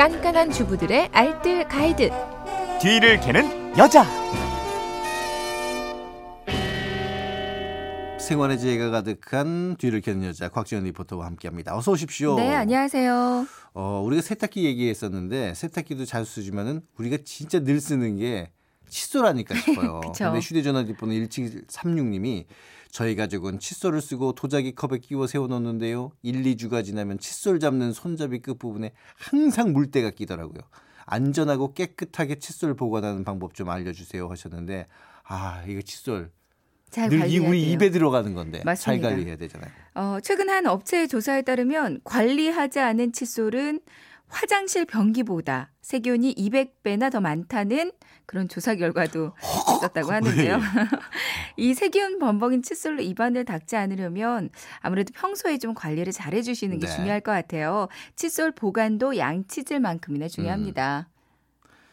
깐깐한 주부들의 알뜰 가이드. 뒤를 캐는 여자. 생활의 지혜가 가득한 뒤를 캐는 여자 곽지연 리포터와 함께합니다. 어서 오십시오. 네, 안녕하세요. 어, 우리가 세탁기 얘기했었는데 세탁기도 자주 쓰지만은 우리가 진짜 늘 쓰는 게 칫솔 아닐까 싶어요. 그쵸. 근데 휴대전화 뒷번호 1736님이 저희 가족은 칫솔을 쓰고 도자기 컵에 끼워 세워놓는데요. 1, 2주가 지나면 칫솔 잡는 손잡이 끝부분에 항상 물때가 끼더라고요. 안전하고 깨끗하게 칫솔 보관하는 방법 좀 알려주세요 하셨는데 아 이거 칫솔 잘늘이 우리 돼요. 입에 들어가는 건데 잘 맞습니다. 관리해야 되잖아요. 어, 최근 한 업체의 조사에 따르면 관리하지 않은 칫솔은 화장실 변기보다 세균이 200배나 더 많다는 그런 조사 결과도 있었다고 하는데요. 이 세균 범벅인 칫솔로 입안을 닦지 않으려면 아무래도 평소에 좀 관리를 잘 해주시는 게 네. 중요할 것 같아요. 칫솔 보관도 양치질만큼이나 중요합니다.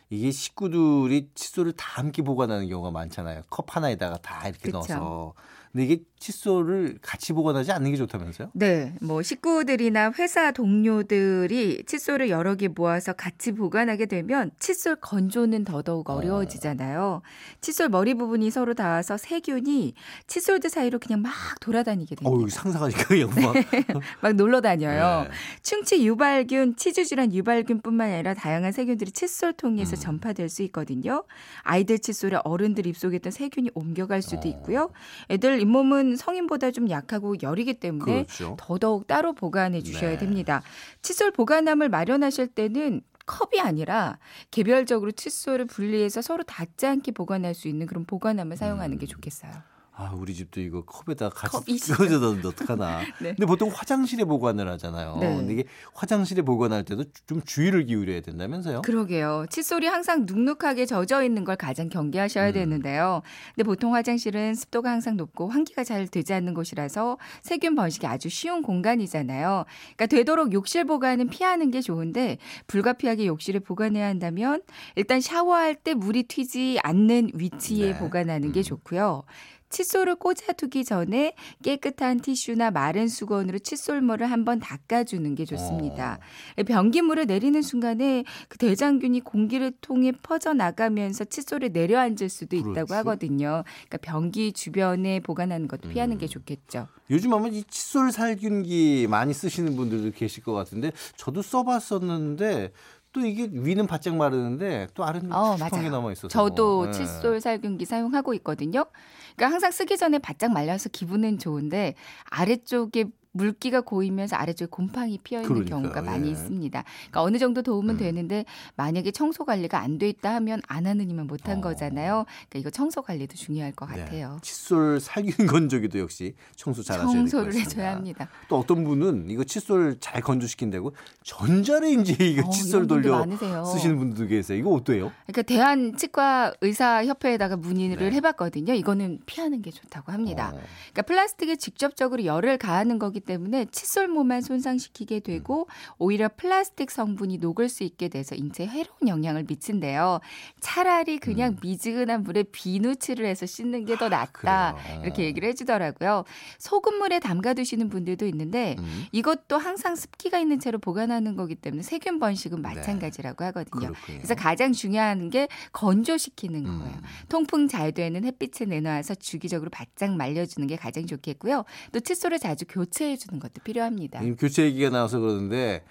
이게 식구들이 칫솔을 다 함께 보관하는 경우가 많잖아요. 컵 하나에다가 다 이렇게 그쵸. 넣어서. 근데 이게 칫솔을 같이 보관하지 않는 게 좋다면서요? 네, 뭐 식구들이나 회사 동료들이 칫솔을 여러 개 모아서 같이 보관하게 되면 칫솔 건조는 더더욱 어려워지잖아요. 칫솔 머리 부분이 서로 닿아서 세균이 칫솔들 사이로 그냥 막 돌아다니게 됩니다. 어우, 상상하니까 막. 막 놀러 다녀요. 네. 충치 유발균, 치주 질환 유발균뿐만 아니라 다양한 세균들이 칫솔 통해서 음. 전파될 수 있거든요. 아이들 칫솔에 어른들 입속에 있던 세균이 옮겨갈 수도 어. 있고요. 애들 잇몸은 성인보다 좀 약하고 열이기 때문에 그렇죠. 더더욱 따로 보관해 주셔야 네. 됩니다. 칫솔 보관함을 마련하실 때는 컵이 아니라 개별적으로 칫솔을 분리해서 서로 닿지 않게 보관할 수 있는 그런 보관함을 사용하는 게 음. 좋겠어요. 아, 우리 집도 이거 컵에다 같이 컵 있어요. 끼워져 넣는데 어떡하나. 네. 근데 보통 화장실에 보관을 하잖아요. 네. 근데 이게 화장실에 보관할 때도 좀 주의를 기울여야 된다면서요? 그러게요. 칫솔이 항상 눅눅하게 젖어 있는 걸 가장 경계하셔야 음. 되는데요. 근데 보통 화장실은 습도가 항상 높고 환기가 잘 되지 않는 곳이라서 세균 번식이 아주 쉬운 공간이잖아요. 그러니까 되도록 욕실 보관은 피하는 게 좋은데 불가피하게 욕실에 보관해야 한다면 일단 샤워할 때 물이 튀지 않는 위치에 네. 보관하는 게 음. 좋고요. 칫솔을 꽂아두기 전에 깨끗한 티슈나 마른 수건으로 칫솔물을 한번 닦아주는 게 좋습니다. 변기물을 내리는 순간에 그 대장균이 공기를 통해 퍼져 나가면서 칫솔에 내려앉을 수도 있다고. 하거든요. 그러니까 변기 주변에 보관하는 것도 피하는 음. 게 좋겠죠. 요즘 아마 이 칫솔 살균기 많이 쓰시는 분들도 계실 것 같은데 저도 써봤었는데 또 이게 위는 바짝 마르는데 또 아래는 어, 게. 남아 있어서 저도 네. 칫솔 살균기 사용하고 있거든요. 그러니까 항상 쓰기 전에 바짝 말려서 기분은 좋은데 아래쪽에 물기가 고이면서 아래쪽에 곰팡이 피어 있는. 경우가 많이 예. 있습니다. 그러니까 어느 정도 도움은 음. 되는데 만약에 청소 관리가 안 돼 있다 하면 안 하는 이만 못한 어. 거잖아요. 그러니까 이거 청소 관리도 중요할 것 네. 같아요. 칫솔 살균 건조기도 역시 청소 잘 하셔야 될것 청소를. 해줘야 합니다. 또 어떤 분은 이거 칫솔 잘 건조시킨다고 전자레인지에 이거 어, 칫솔 돌려 많으세요. 쓰시는 분들도 계세요. 이거 어때요? 그러니까 대한 치과 의사 협회에다가 문의를 네. 해봤거든요. 이거는 피하는 게 좋다고 합니다. 어. 그러니까 플라스틱에 직접적으로 열을 가하는 거기 때문에 칫솔모만 손상시키게 되고 오히려 플라스틱 성분이 녹을 수 있게 돼서 인체에 해로운 영향을 미친대요. 차라리 그냥 음. 미지근한 물에 비누칠을 해서 씻는 게 더 낫다. 그래요. 이렇게 얘기를 해주더라고요. 소금물에 담가 두시는 분들도 있는데 음. 이것도 항상 습기가 있는 채로 보관하는 거기 때문에 세균 번식은 마찬가지라고 하거든요. 네. 그렇군요. 그래서 가장 중요한 게 건조시키는 거예요. 음. 통풍 잘 되는 햇빛에 내놓아서 주기적으로 바짝 말려주는 게 가장 좋겠고요. 또 칫솔을 자주 교체 해 주는 것도 필요합니다. 교체 얘기가 나와서 그러는데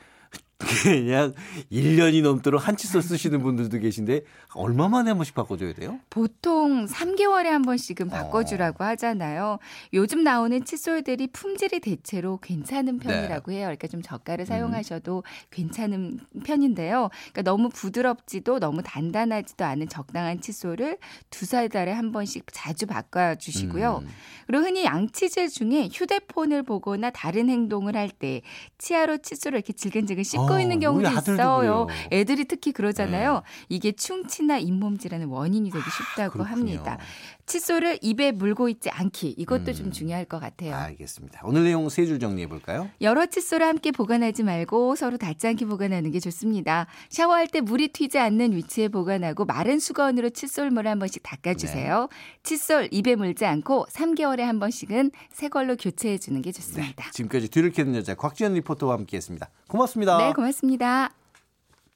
그냥 1년이 넘도록 한 칫솔 쓰시는 분들도 계신데 얼마 만에 한 번씩 바꿔줘야 돼요? 보통 3개월에 한 번씩은 어. 바꿔주라고 하잖아요. 요즘 나오는 칫솔들이 품질이 대체로 괜찮은 네. 편이라고 해요. 그러니까 좀 음. 저가를 사용하셔도 괜찮은 편인데요. 그러니까 너무 부드럽지도 너무 단단하지도 않은 적당한 칫솔을 두세 달에 한 번씩 자주 바꿔주시고요. 음. 그리고 흔히 양치질 중에 휴대폰을 보거나 다른 행동을 할 때 치아로 칫솔을 이렇게 질근질근 씻고 어, 있는 경우도 있어요. 그래요. 네. 애들이 특히 그러잖아요. 이게 충치나 잇몸 질환의 원인이 되기 쉽다고 아. 합니다. 칫솔을 입에 물고 있지 않기 이것도 좀 음. 중요할 것 같아요. 알겠습니다. 오늘 내용 세 줄 정리해 볼까요? 여러 칫솔을 함께 보관하지 말고 서로 닿지 않게 보관하는 게 좋습니다. 샤워할 때 물이 튀지 않는 위치에 보관하고 마른 수건으로 칫솔물을 한 번씩 닦아주세요. 칫솔 입에 물지 않고 3개월에 한 번씩은 새 걸로 교체해 주는 게 좋습니다. 지금까지 뒤를 캐는 여자 곽지연 리포터와 함께했습니다. 고맙습니다. 네, 고맙습니다.